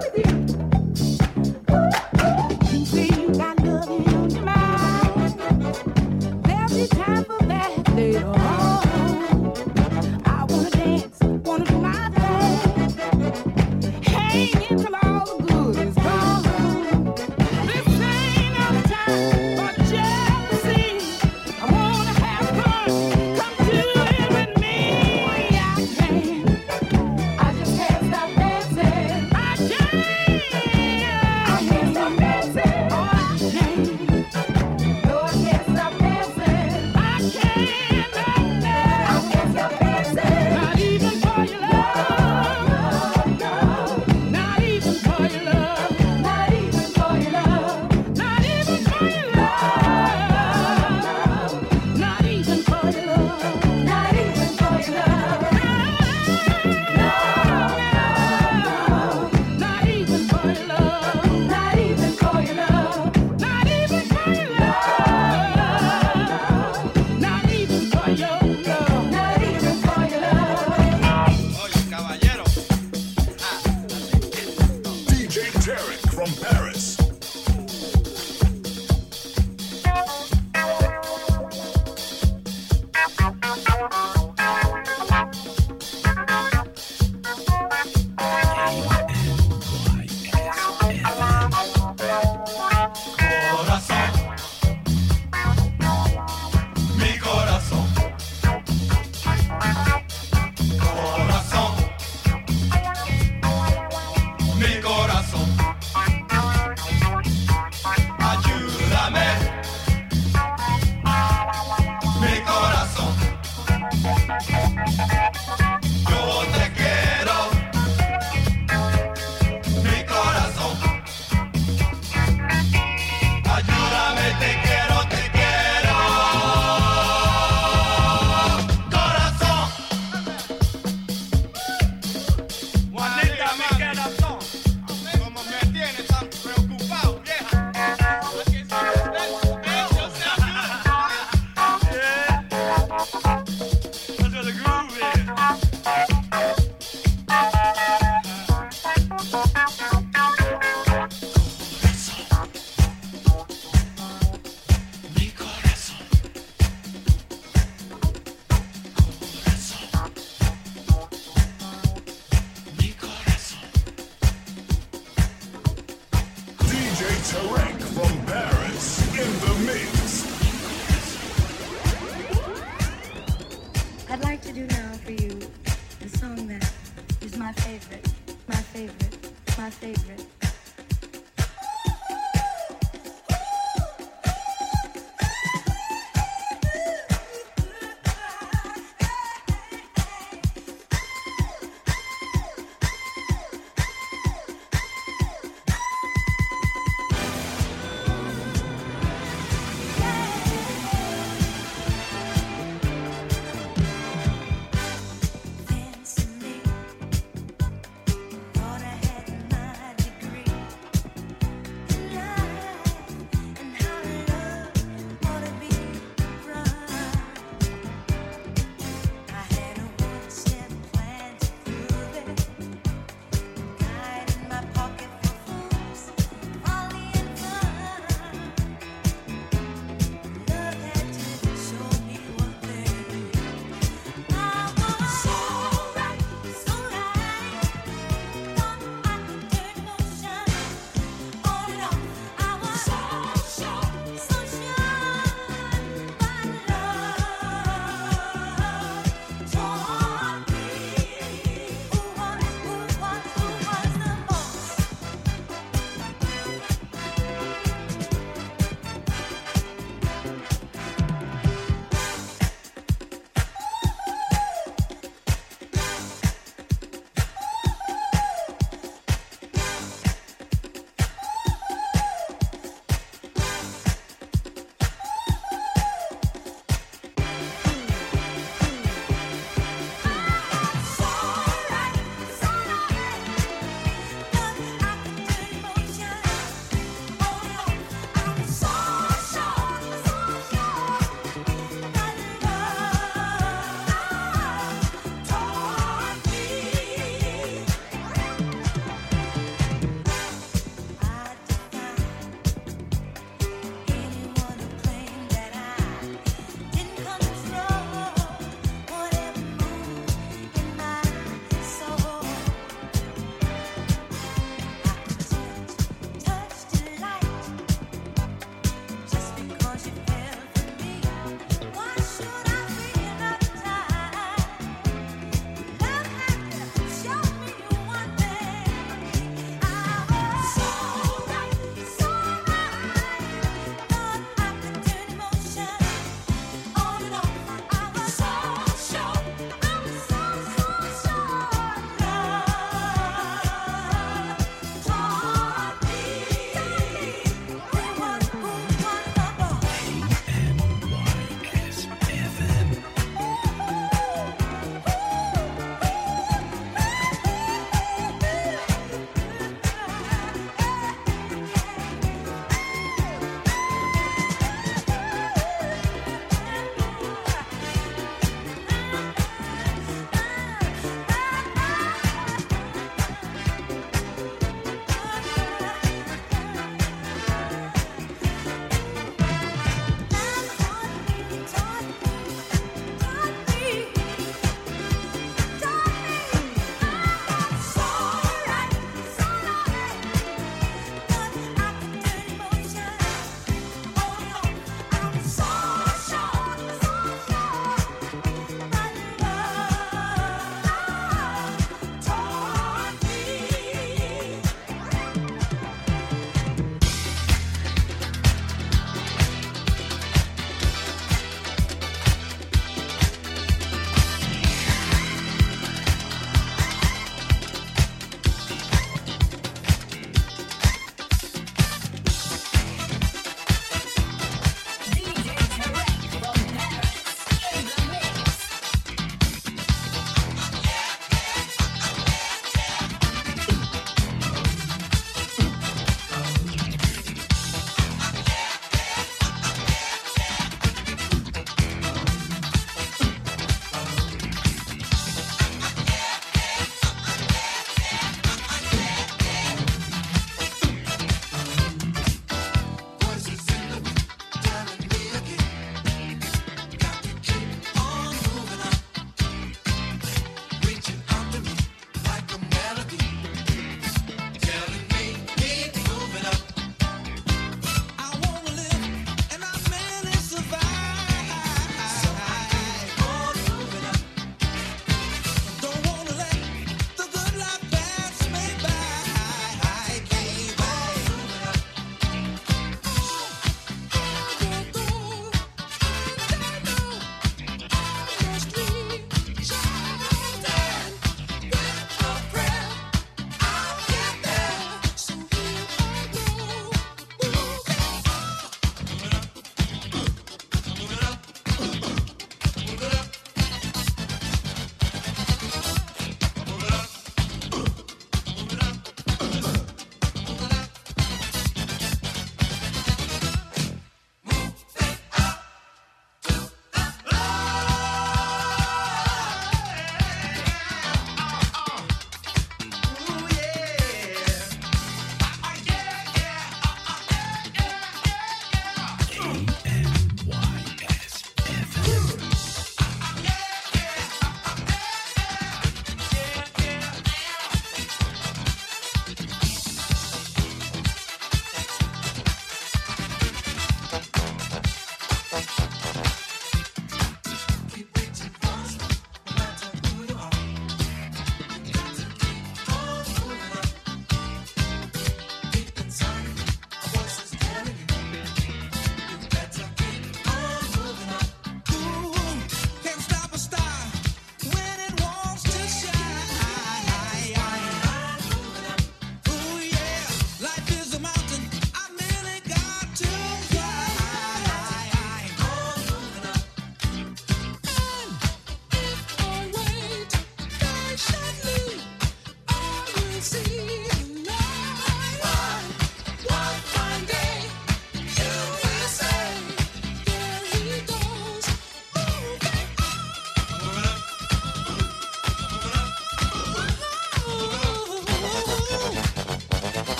Amen.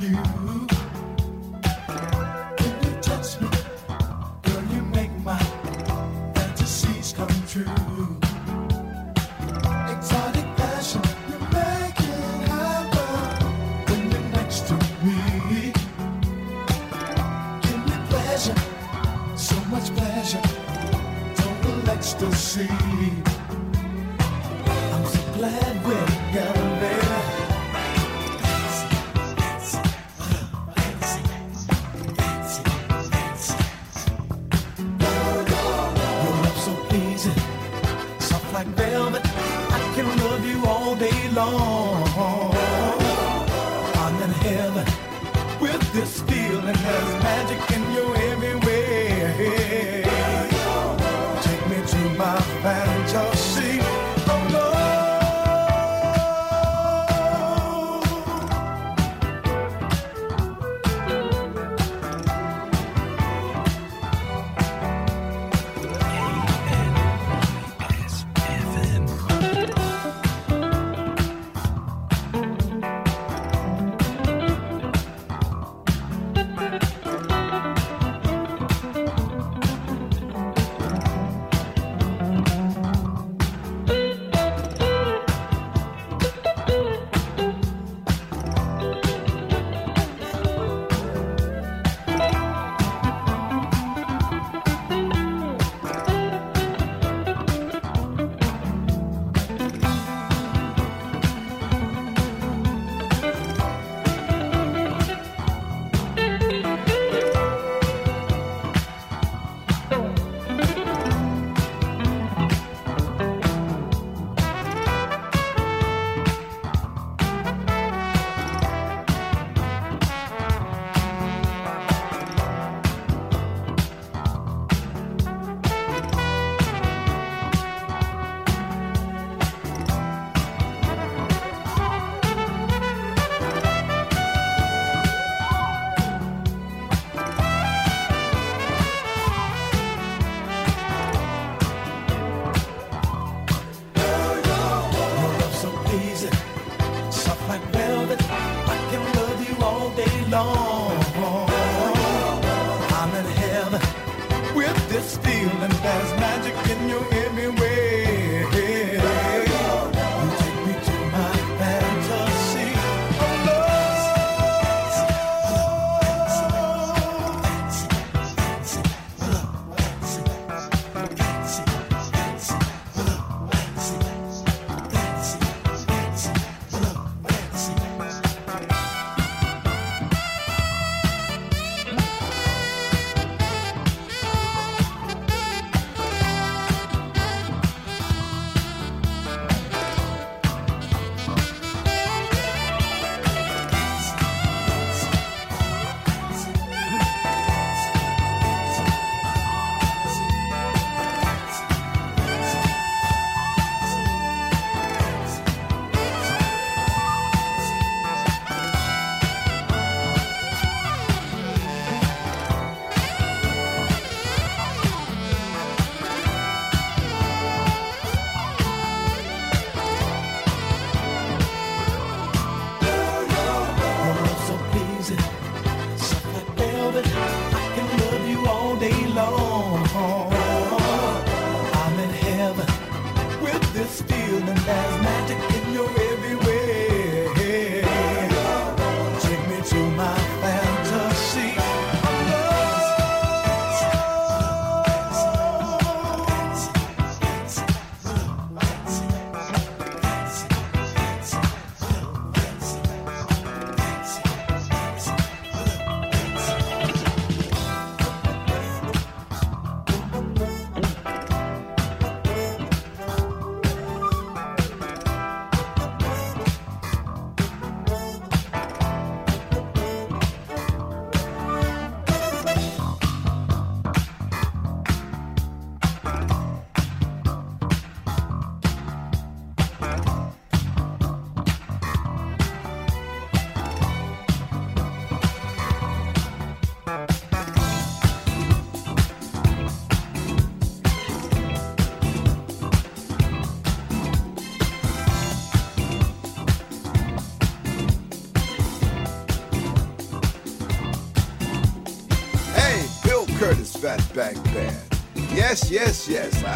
you.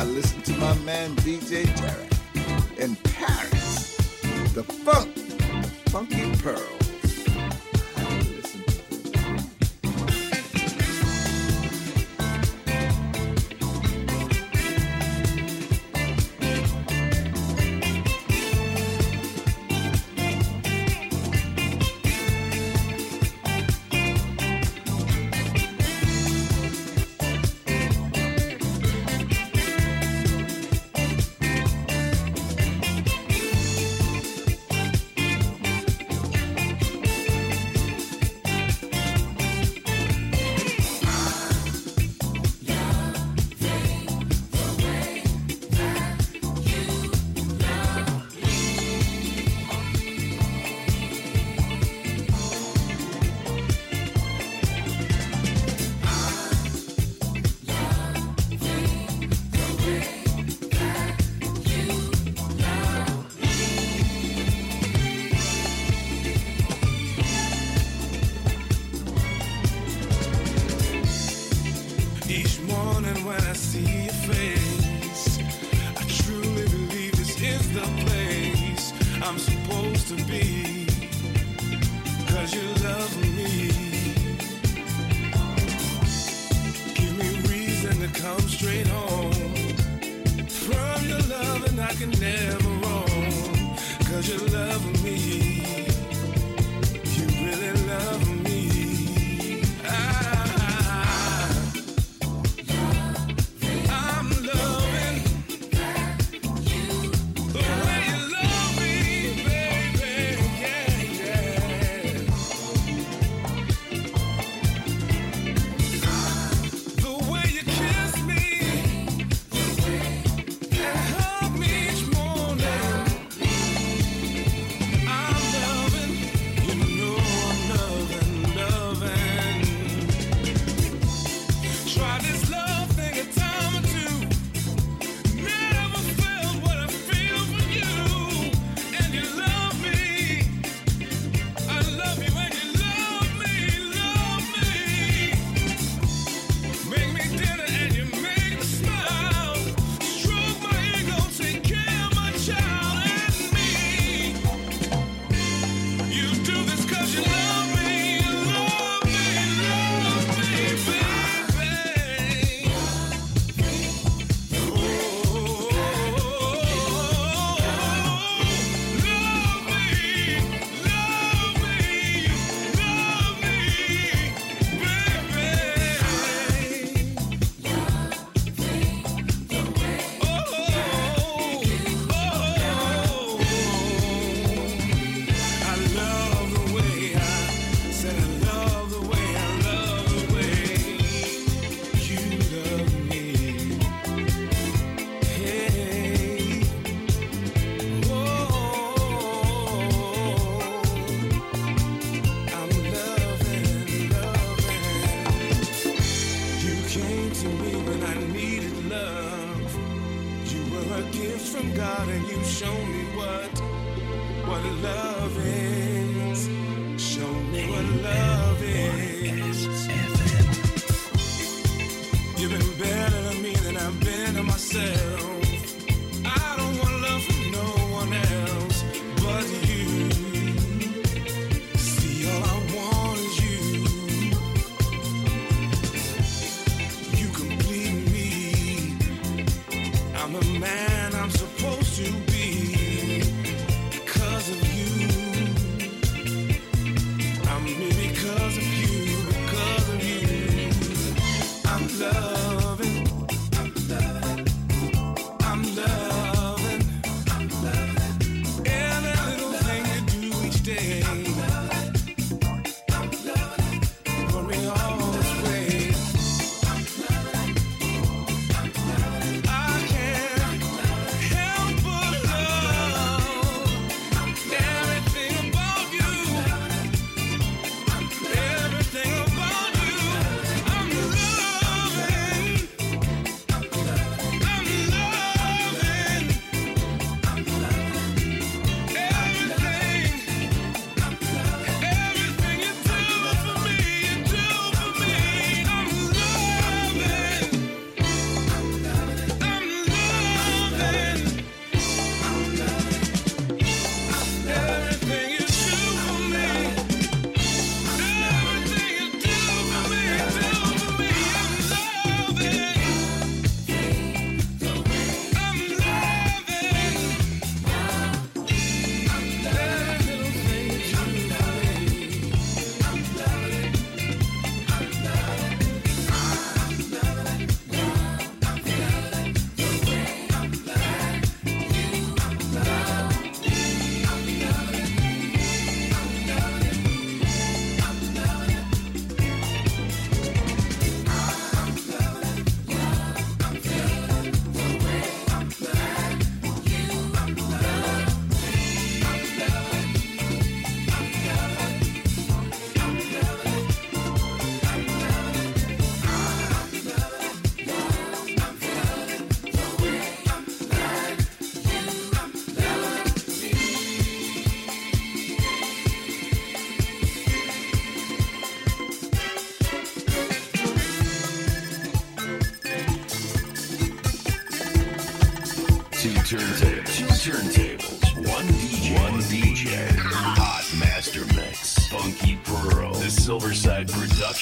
Listen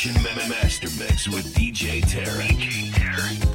Production Master Mix with DJ Tarek. DJ Tarek.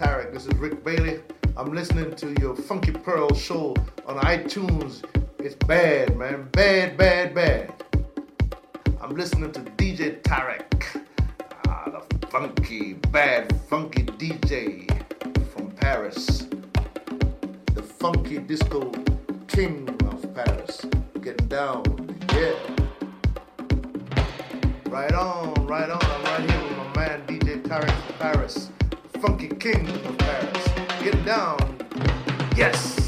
Tarek. This is Rick Bailey. I'm listening to your Funky Pearl show on iTunes. It's bad, man. Bad, bad, bad. I'm listening to DJ Tarek. Ah, the funky, bad, funky DJ from Paris. The funky disco king of Paris. Getting down, yeah. Right on, right on. I'm right here with my man DJ Tarek from Paris. Funky king of Paris. Getting down, yes.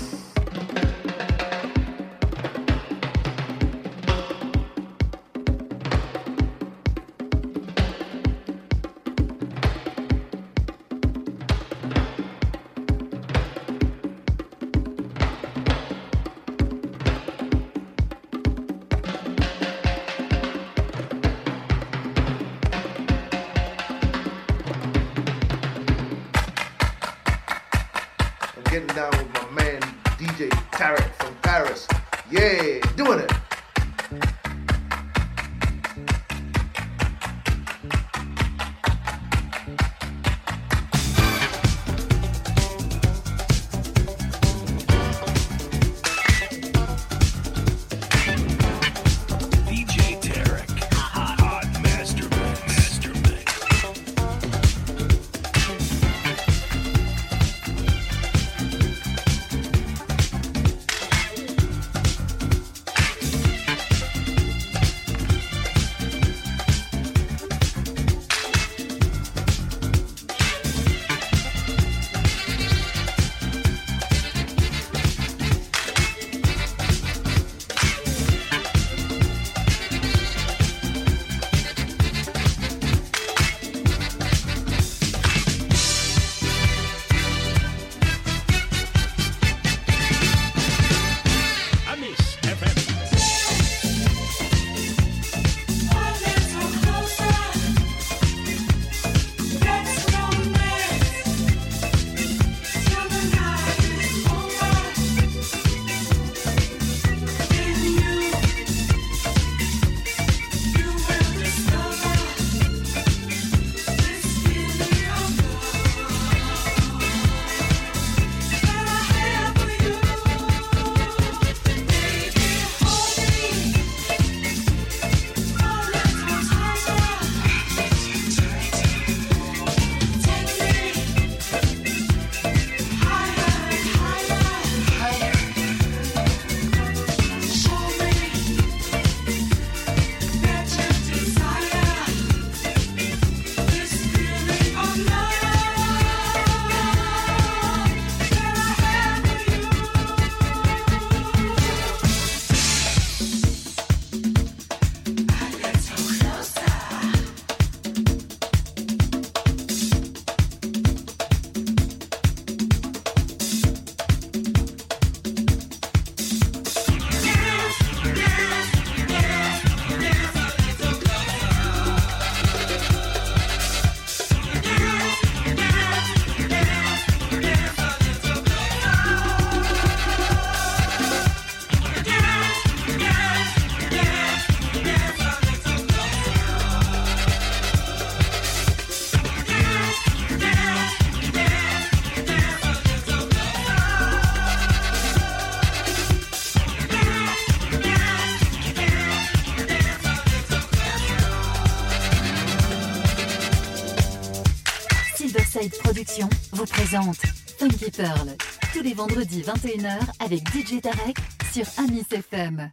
Vous présente Funky Pearl tous les vendredis 21h avec DJ Tarek sur Amis FM.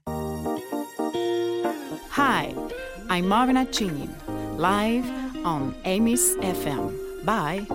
Hi, I'm Marvin Chinin, live on Amis FM. Bye.